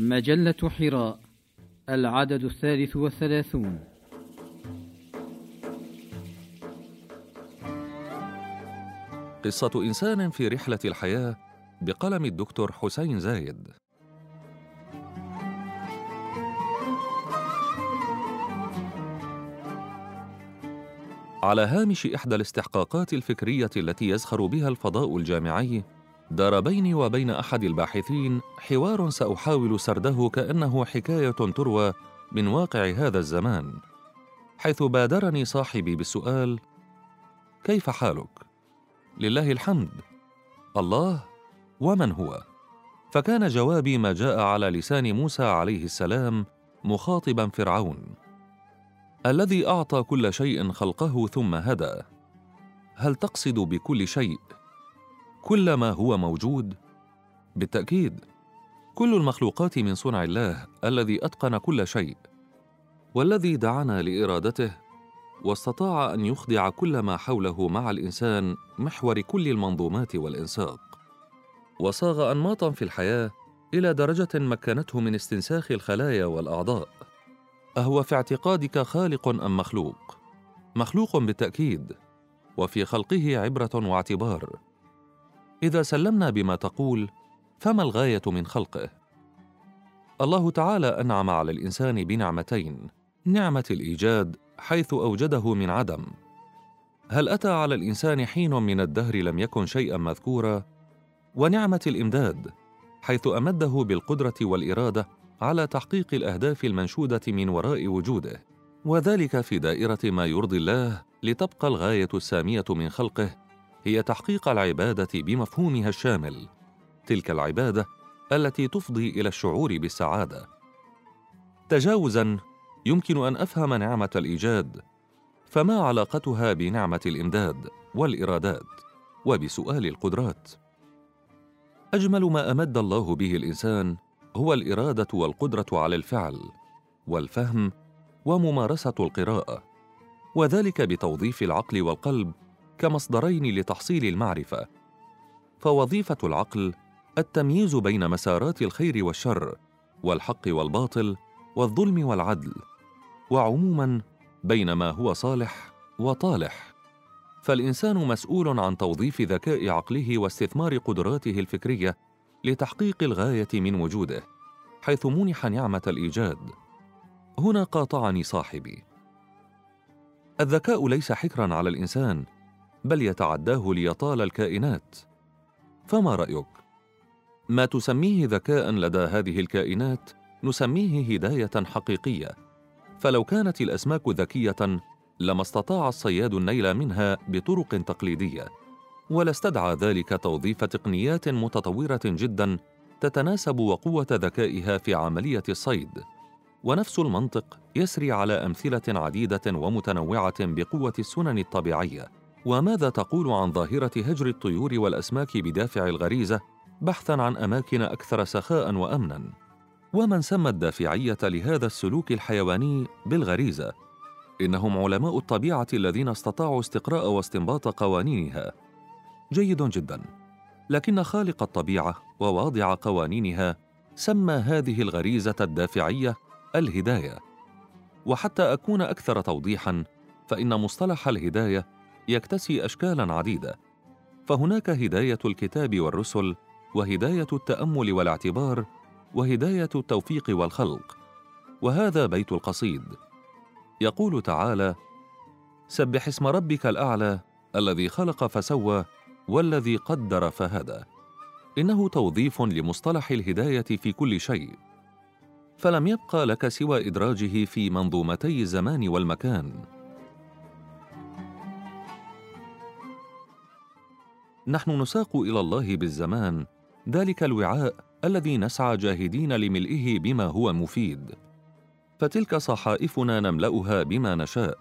مجلة حراء العدد الثالث والثلاثون. قصة إنسان في رحلة الحياة بقلم الدكتور حسين زايد. على هامش إحدى الاستحقاقات الفكرية التي يزخر بها الفضاء الجامعي دار بيني وبين أحد الباحثين حوار سأحاول سرده كأنه حكاية تروى من واقع هذا الزمان حيث بادرني صاحبي بالسؤال كيف حالك؟ لله الحمد الله ومن هو؟ فكان جوابي ما جاء على لسان موسى عليه السلام مخاطبا فرعون الذي أعطى كل شيء خلقه ثم هدى هل تقصد بكل شيء؟ كل ما هو موجود بالتأكيد كل المخلوقات من صنع الله الذي أتقن كل شيء والذي دعانا لإرادته واستطاع أن يخضع كل ما حوله مع الإنسان محور كل المنظومات والإنساق. وصاغ انماطا في الحياة إلى درجة مكنته من استنساخ الخلايا والأعضاء. أهو في اعتقادك خالق أم مخلوق؟ مخلوق بالتأكيد وفي خلقه عبرة واعتبار. إذا سلمنا بما تقول فما الغاية من خلقه؟ الله تعالى أنعم على الإنسان بنعمتين نعمة الإيجاد حيث أوجده من عدم. هل أتى على الإنسان حين من الدهر لم يكن شيئا مذكورا؟ ونعمة الإمداد حيث أمده بالقدرة والإرادة على تحقيق الأهداف المنشودة من وراء وجوده. وذلك في دائرة ما يرضي الله لتبقى الغاية السامية من خلقه هي تحقيق العبادة بمفهومها الشامل تلك العبادة التي تفضي إلى الشعور بالسعادة. تجاوزا يمكن أن أفهم نعمة الإيجاد فما علاقتها بنعمة الإمداد والإرادات؟ وبسؤال القدرات. أجمل ما أمد الله به الإنسان هو الإرادة والقدرة على الفعل والفهم وممارسة القراءة وذلك بتوظيف العقل والقلب كمصدرين لتحصيل المعرفة. فوظيفة العقل التمييز بين مسارات الخير والشر والحق والباطل والظلم والعدل وعموما بين ما هو صالح وطالح. فالإنسان مسؤول عن توظيف ذكاء عقله واستثمار قدراته الفكرية لتحقيق الغاية من وجوده حيث منح نعمة الإيجاد. هنا قاطعني صاحبي. الذكاء ليس حكرا على الإنسان بل يتعداه ليطال الكائنات. فما رأيك؟ ما تسميه ذكاء لدى هذه الكائنات نسميه هداية حقيقية. فلو كانت الأسماك ذكية لما استطاع الصياد النيل منها بطرق تقليدية ولا استدعى ذلك توظيف تقنيات متطورة جدا تتناسب وقوة ذكائها في عملية الصيد. ونفس المنطق يسري على أمثلة عديدة ومتنوعة بقوة السنن الطبيعية. وماذا تقول عن ظاهرة هجر الطيور والأسماك بدافع الغريزة بحثا عن أماكن أكثر سخاء وامنا؟ ومن سمى الدافعية لهذا السلوك الحيواني بالغريزة؟ إنهم علماء الطبيعة الذين استطاعوا استقراء واستنباط قوانينها. جيد جدا. لكن خالق الطبيعة وواضع قوانينها سمى هذه الغريزة الدافعية الهداية. وحتى أكون أكثر توضيحا فإن مصطلح الهداية يكتسي اشكالا عديدة فهناك هداية الكتاب والرسل وهداية التأمل والاعتبار وهداية التوفيق والخلق وهذا بيت القصيد. يقول تعالى سبح اسم ربك الأعلى الذي خلق فسوى والذي قدر فهدى. إنه توظيف لمصطلح الهداية في كل شيء. فلم يبقى لك سوى إدراجه في منظومتي الزمان والمكان. نحن نساق إلى الله بالزمان. ذلك الوعاء الذي نسعى جاهدين لملئه بما هو مفيد. فتلك صحائفنا نملأها بما نشاء.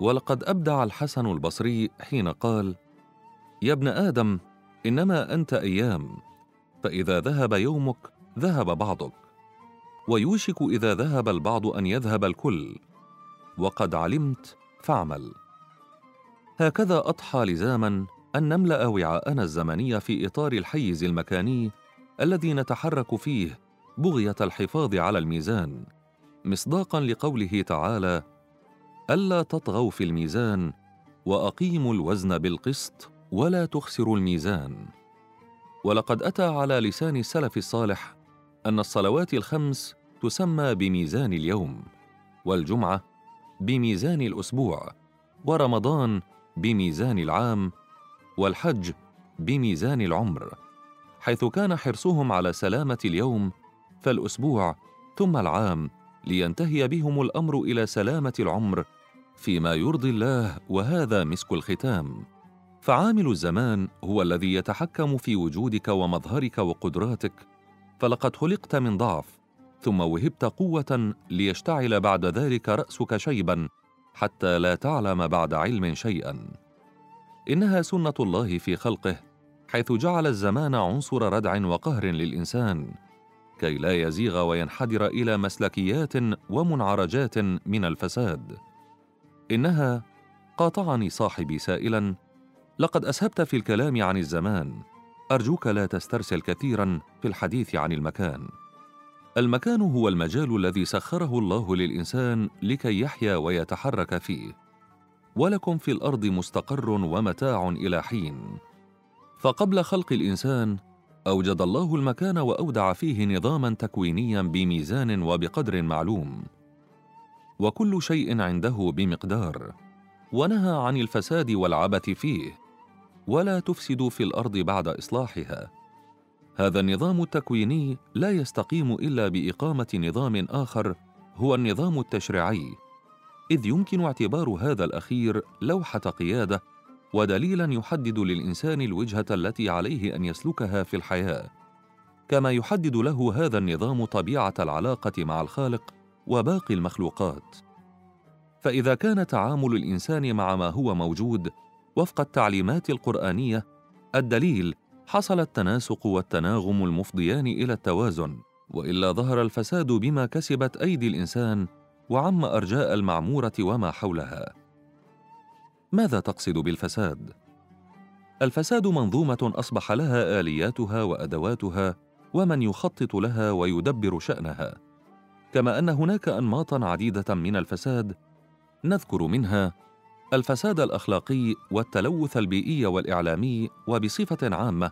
ولقد أبدع الحسن البصري حين قال يا ابن آدم إنما أنت أيام. فإذا ذهب يومك ذهب بعضك. ويوشك إذا ذهب البعض أن يذهب الكل. وقد علمت فاعمل. هكذا أضحى لزاما أن نملأ وعاءنا الزمني في إطار الحيز المكاني الذي نتحرك فيه بغية الحفاظ على الميزان. مصداقا لقوله تعالى ألا تطغوا في الميزان وأقيموا الوزن بالقسط ولا تخسروا الميزان ولقد أتى على لسان السلف الصالح أن الصلوات الخمس تسمى بميزان اليوم والجمعة بميزان الأسبوع ورمضان بميزان العام والحج بميزان العمر حيث كان حرصهم على سلامة اليوم فالأسبوع ثم العام لينتهي بهم الأمر إلى سلامة العمر فيما يرضي الله وهذا مسك الختام. فعامل الزمان هو الذي يتحكم في وجودك ومظهرك وقدراتك فلقد خلقت من ضعف ثم وهبت قوة ليشتعل بعد ذلك رأسك شيبا حتى لا تعلم بعد علم شيئا. إنها سنة الله في خلقه حيث جعل الزمان عنصر ردع وقهر للإنسان كي لا يزيغ وينحدر إلى مسلكيات ومنعرجات من الفساد. إنها قاطعني صاحبي سائلا لقد أسهبت في الكلام عن الزمان أرجوك لا تسترسل كثيرا في الحديث عن المكان. المكان هو المجال الذي سخره الله للإنسان لكي يحيا ويتحرك فيه. ولكم في الأرض مستقر ومتاع إلى حين. فقبل خلق الإنسان أوجد الله المكان وأودع فيه نظاما تكوينيا بميزان وبقدر معلوم. وكل شيء عنده بمقدار. ونهى عن الفساد والعبث فيه. ولا تفسدوا في الأرض بعد إصلاحها. هذا النظام التكويني لا يستقيم إلا بإقامة نظام آخر هو النظام التشريعي. إذ يمكن اعتبار هذا الأخير لوحة قيادة ودليلا يحدد للإنسان الوجهة التي عليه أن يسلكها في الحياة. كما يحدد له هذا النظام طبيعة العلاقة مع الخالق وباقي المخلوقات. فإذا كان تعامل الإنسان مع ما هو موجود وفق التعليمات القرآنية الدليل حصل التناسق والتناغم المفضيان إلى التوازن وإلا ظهر الفساد بما كسبت أيدي الإنسان وعم أرجاء المعمورة وما حولها. ماذا تقصد بالفساد؟ الفساد منظومة أصبح لها آلياتها وأدواتها ومن يخطط لها ويدبر شأنها. كما أن هناك انماطا عديدة من الفساد نذكر منها الفساد الأخلاقي والتلوث البيئي والإعلامي وبصفة عامة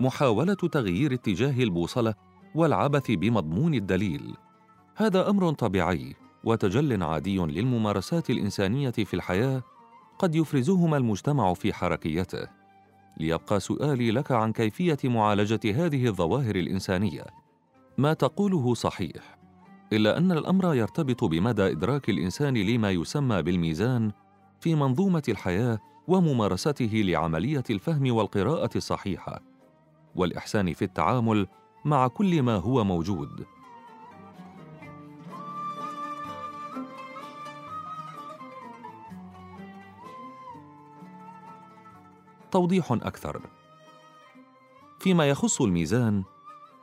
محاولة تغيير اتجاه البوصلة والعبث بمضمون الدليل. هذا أمر طبيعي وتجل عادي للممارسات الإنسانية في الحياة قد يفرزهما المجتمع في حركيته. ليبقى سؤالي لك عن كيفية معالجة هذه الظواهر الإنسانية. ما تقوله صحيح؟ إلا أن الأمر يرتبط بمدى إدراك الإنسان لما يسمى بالميزان في منظومة الحياة وممارسته لعملية الفهم والقراءة الصحيحة. والإحسان في التعامل مع كل ما هو موجود. توضيح أكثر. فيما يخص الميزان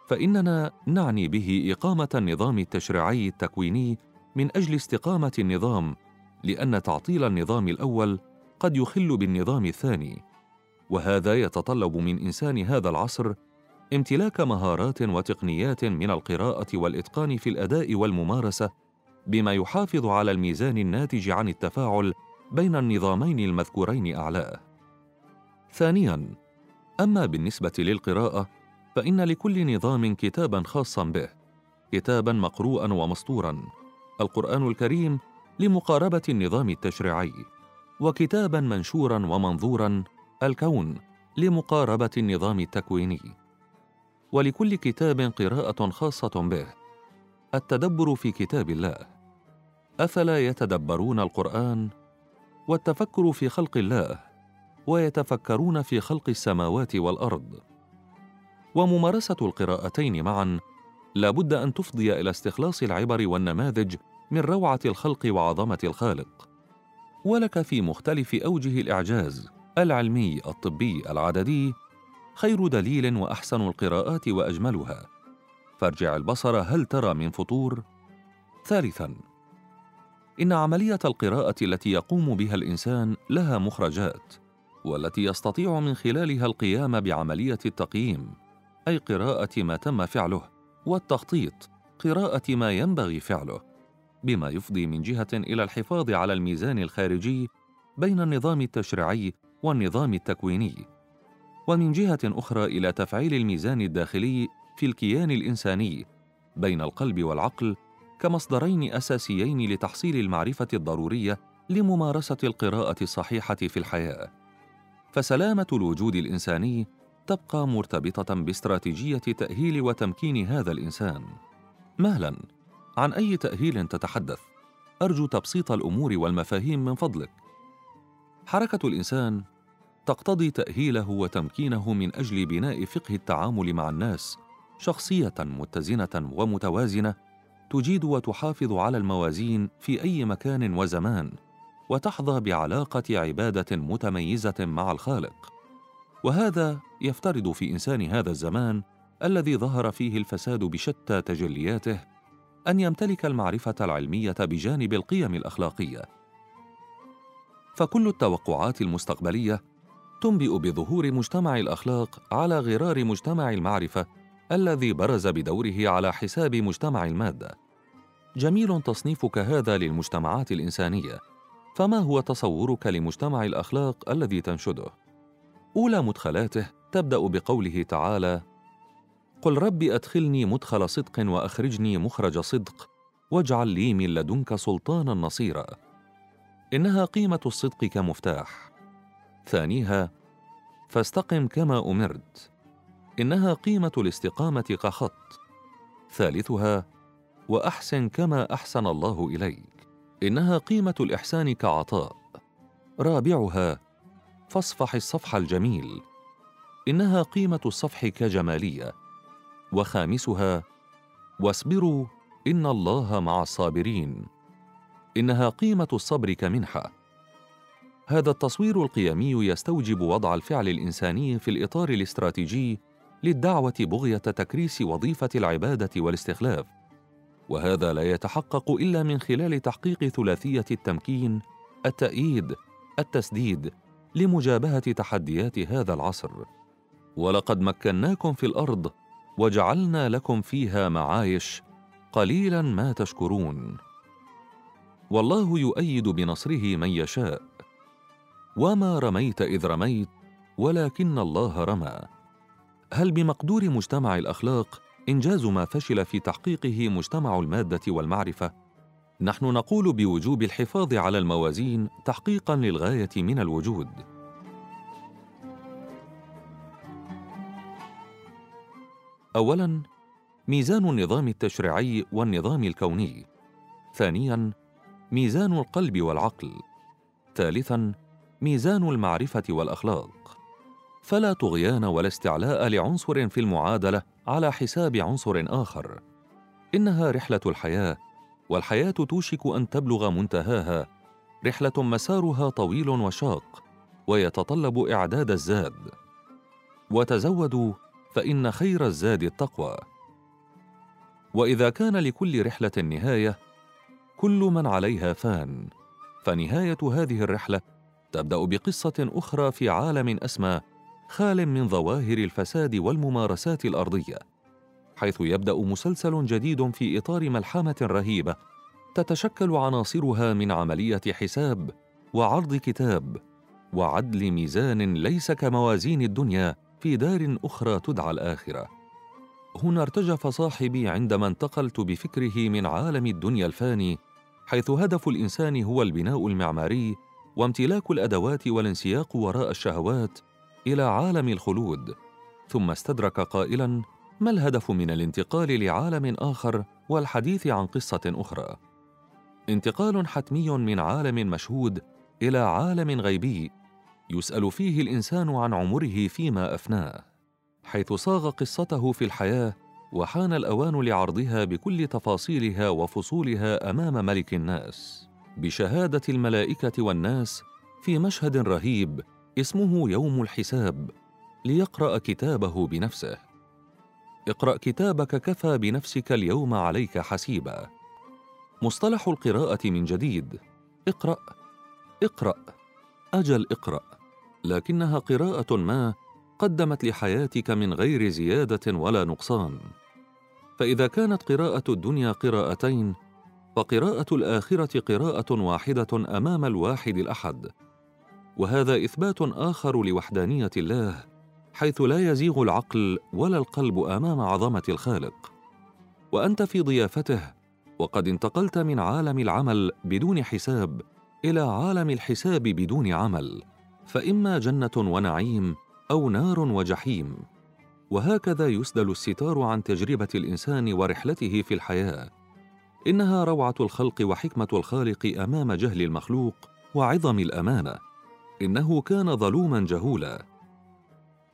فإننا نعني به إقامة النظام التشريعي التكويني من أجل استقامة النظام لأن تعطيل النظام الأول قد يخل بالنظام الثاني وهذا يتطلب من إنسان هذا العصر امتلاك مهارات وتقنيات من القراءة والإتقان في الأداء والممارسة بما يحافظ على الميزان الناتج عن التفاعل بين النظامين المذكورين اعلاه ثانيا أما بالنسبة للقراءة فإن لكل نظام كتابا خاصا به كتابا مقروءا ومسطورا القرآن الكريم لمقاربة النظام التشريعي وكتابا منشورا ومنظورا الكون لمقاربة النظام التكويني. ولكل كتاب قراءة خاصة به التدبر في كتاب الله. أفلا يتدبرون القرآن؟ والتفكر في خلق الله ويتفكرون في خلق السماوات والأرض. وممارسة القراءتين معا لا بد أن تفضي إلى استخلاص العبر والنماذج من روعة الخلق وعظمة الخالق. ولك في مختلف أوجه الإعجاز العلمي الطبي العددي خير دليل وأحسن القراءات وأجملها. فارجع البصر هل ترى من فطور؟ ثالثا إن عملية القراءة التي يقوم بها الإنسان لها مخرجات. والتي يستطيع من خلالها القيام بعملية التقييم أي قراءة ما تم فعله والتخطيط قراءة ما ينبغي فعله بما يفضي من جهة إلى الحفاظ على الميزان الخارجي بين النظام التشريعي والنظام التكويني. ومن جهة أخرى إلى تفعيل الميزان الداخلي في الكيان الإنساني بين القلب والعقل كمصدرين أساسيين لتحصيل المعرفة الضرورية لممارسة القراءة الصحيحة في الحياة. فسلامة الوجود الإنساني تبقى مرتبطة باستراتيجية تأهيل وتمكين هذا الإنسان. مهلا عن أي تأهيل تتحدث؟ أرجو تبسيط الأمور والمفاهيم من فضلك. حركة الإنسان تقتضي تأهيله وتمكينه من أجل بناء فقه التعامل مع الناس شخصية متزنة ومتوازنة تجيد وتحافظ على الموازين في أي مكان وزمان. وتحظى بعلاقة عبادة متميزة مع الخالق. وهذا يفترض في إنسان هذا الزمان الذي ظهر فيه الفساد بشتى تجلياته أن يمتلك المعرفة العلمية بجانب القيم الأخلاقية. فكل التوقعات المستقبلية تنبئ بظهور مجتمع الأخلاق على غرار مجتمع المعرفة الذي برز بدوره على حساب مجتمع المادة. جميل تصنيفك هذا للمجتمعات الإنسانية. فما هو تصورك لمجتمع الأخلاق الذي تنشده؟ أولى مدخلاته تبدأ بقوله تعالى قل رب أدخلني مدخل صدق وأخرجني مخرج صدق واجعل لي من لدنك سلطانا نصيرا. إنها قيمة الصدق كمفتاح. ثانيها فاستقم كما أمرت. إنها قيمة الاستقامة كخط. ثالثها وأحسن كما أحسن الله إليك. إنها قيمة الإحسان كعطاء. رابعها فاصفح الصفح الجميل. إنها قيمة الصفح كجمالية. وخامسها واصبروا إن الله مع الصابرين. إنها قيمة الصبر كمنحة. هذا التصوير القيمي يستوجب وضع الفعل الإنساني في الإطار الاستراتيجي للدعوة بغية تكريس وظيفة العبادة والاستخلاف. وهذا لا يتحقق إلا من خلال تحقيق ثلاثية التمكين التأييد التسديد لمجابهة تحديات هذا العصر. ولقد مكناكم في الأرض وجعلنا لكم فيها معايش قليلا ما تشكرون. والله يؤيد بنصره من يشاء. وما رميت إذ رميت ولكن الله رمى. هل بمقدور مجتمع الأخلاق إنجاز ما فشل في تحقيقه مجتمع المادة والمعرفة. نحن نقول بوجوب الحفاظ على الموازين تحقيقا للغاية من الوجود. اولا ميزان النظام التشريعي والنظام الكوني. ثانيا ميزان القلب والعقل. ثالثا ميزان المعرفة والأخلاق. فلا طغيان ولا استعلاء لعنصر في المعادلة. على حساب عنصر آخر. إنها رحلة الحياة والحياة توشك أن تبلغ منتهاها. رحلة مسارها طويل وشاق ويتطلب إعداد الزاد. وتزودوا فإن خير الزاد التقوى. وإذا كان لكل رحلة نهايه كل من عليها فان. فنهاية هذه الرحلة تبدأ بقصة أخرى في عالم أسمى خال من ظواهر الفساد والممارسات الأرضية حيث يبدأ مسلسل جديد في إطار ملحمة رهيبة تتشكل عناصرها من عملية حساب وعرض كتاب وعدل ميزان ليس كموازين الدنيا في دار أخرى تدعى الآخرة. هنا ارتجف صاحبي عندما انتقلت بفكره من عالم الدنيا الفاني حيث هدف الإنسان هو البناء المعماري وامتلاك الأدوات والانسياق وراء الشهوات إلى عالم الخلود ثم استدرك قائلا ما الهدف من الانتقال لعالم آخر والحديث عن قصة أخرى؟ انتقال حتمي من عالم مشهود إلى عالم غيبي يسأل فيه الإنسان عن عمره فيما أفناه حيث صاغ قصته في الحياة وحان الأوان لعرضها بكل تفاصيلها وفصولها أمام ملك الناس بشهادة الملائكة والناس في مشهد رهيب اسمه يوم الحساب ليقرأ كتابه بنفسه. اقرأ كتابك كفى بنفسك اليوم عليك حسيبا. مصطلح القراءة من جديد. اقرأ. اقرأ. أجل اقرأ. لكنها قراءة ما قدمت لحياتك من غير زيادة ولا نقصان. فإذا كانت قراءة الدنيا قراءتين فقراءة الآخرة قراءة واحدة أمام الواحد الأحد. وهذا إثبات آخر لوحدانية الله حيث لا يزيغ العقل ولا القلب أمام عظمة الخالق. وأنت في ضيافته وقد انتقلت من عالم العمل بدون حساب إلى عالم الحساب بدون عمل فإما جنة ونعيم أو نار وجحيم. وهكذا يسدل الستار عن تجربة الإنسان ورحلته في الحياة. إنها روعة الخلق وحكمة الخالق أمام جهل المخلوق وعظم الأمانة. إنه كان ظلوما جهولا.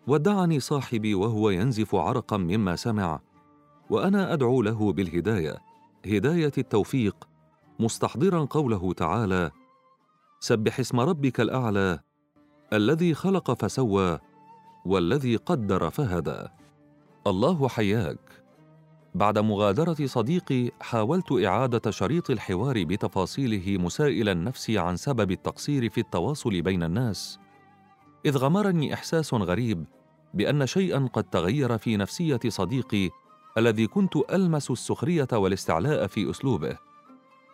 ودعني صاحبي وهو ينزف عرقا مما سمع وأنا أدعو له بالهداية هداية التوفيق مستحضرا قوله تعالى سبح اسم ربك الأعلى الذي خلق فسوى والذي قدر فهدى. الله حياك. بعد مغادرة صديقي حاولت إعادة شريط الحوار بتفاصيله مسائلا نفسي عن سبب التقصير في التواصل بين الناس. إذ غمرني إحساس غريب بأن شيئا قد تغير في نفسية صديقي الذي كنت ألمس السخرية والاستعلاء في أسلوبه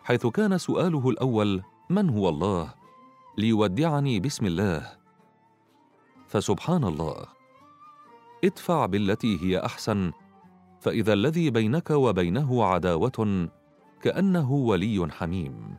حيث كان سؤاله الأول من هو الله؟ ليودعني بسم الله. فسبحان الله. ادفع بالتي هي أحسن فإذا الذي بينك وبينه عداوة كأنه ولي حميم.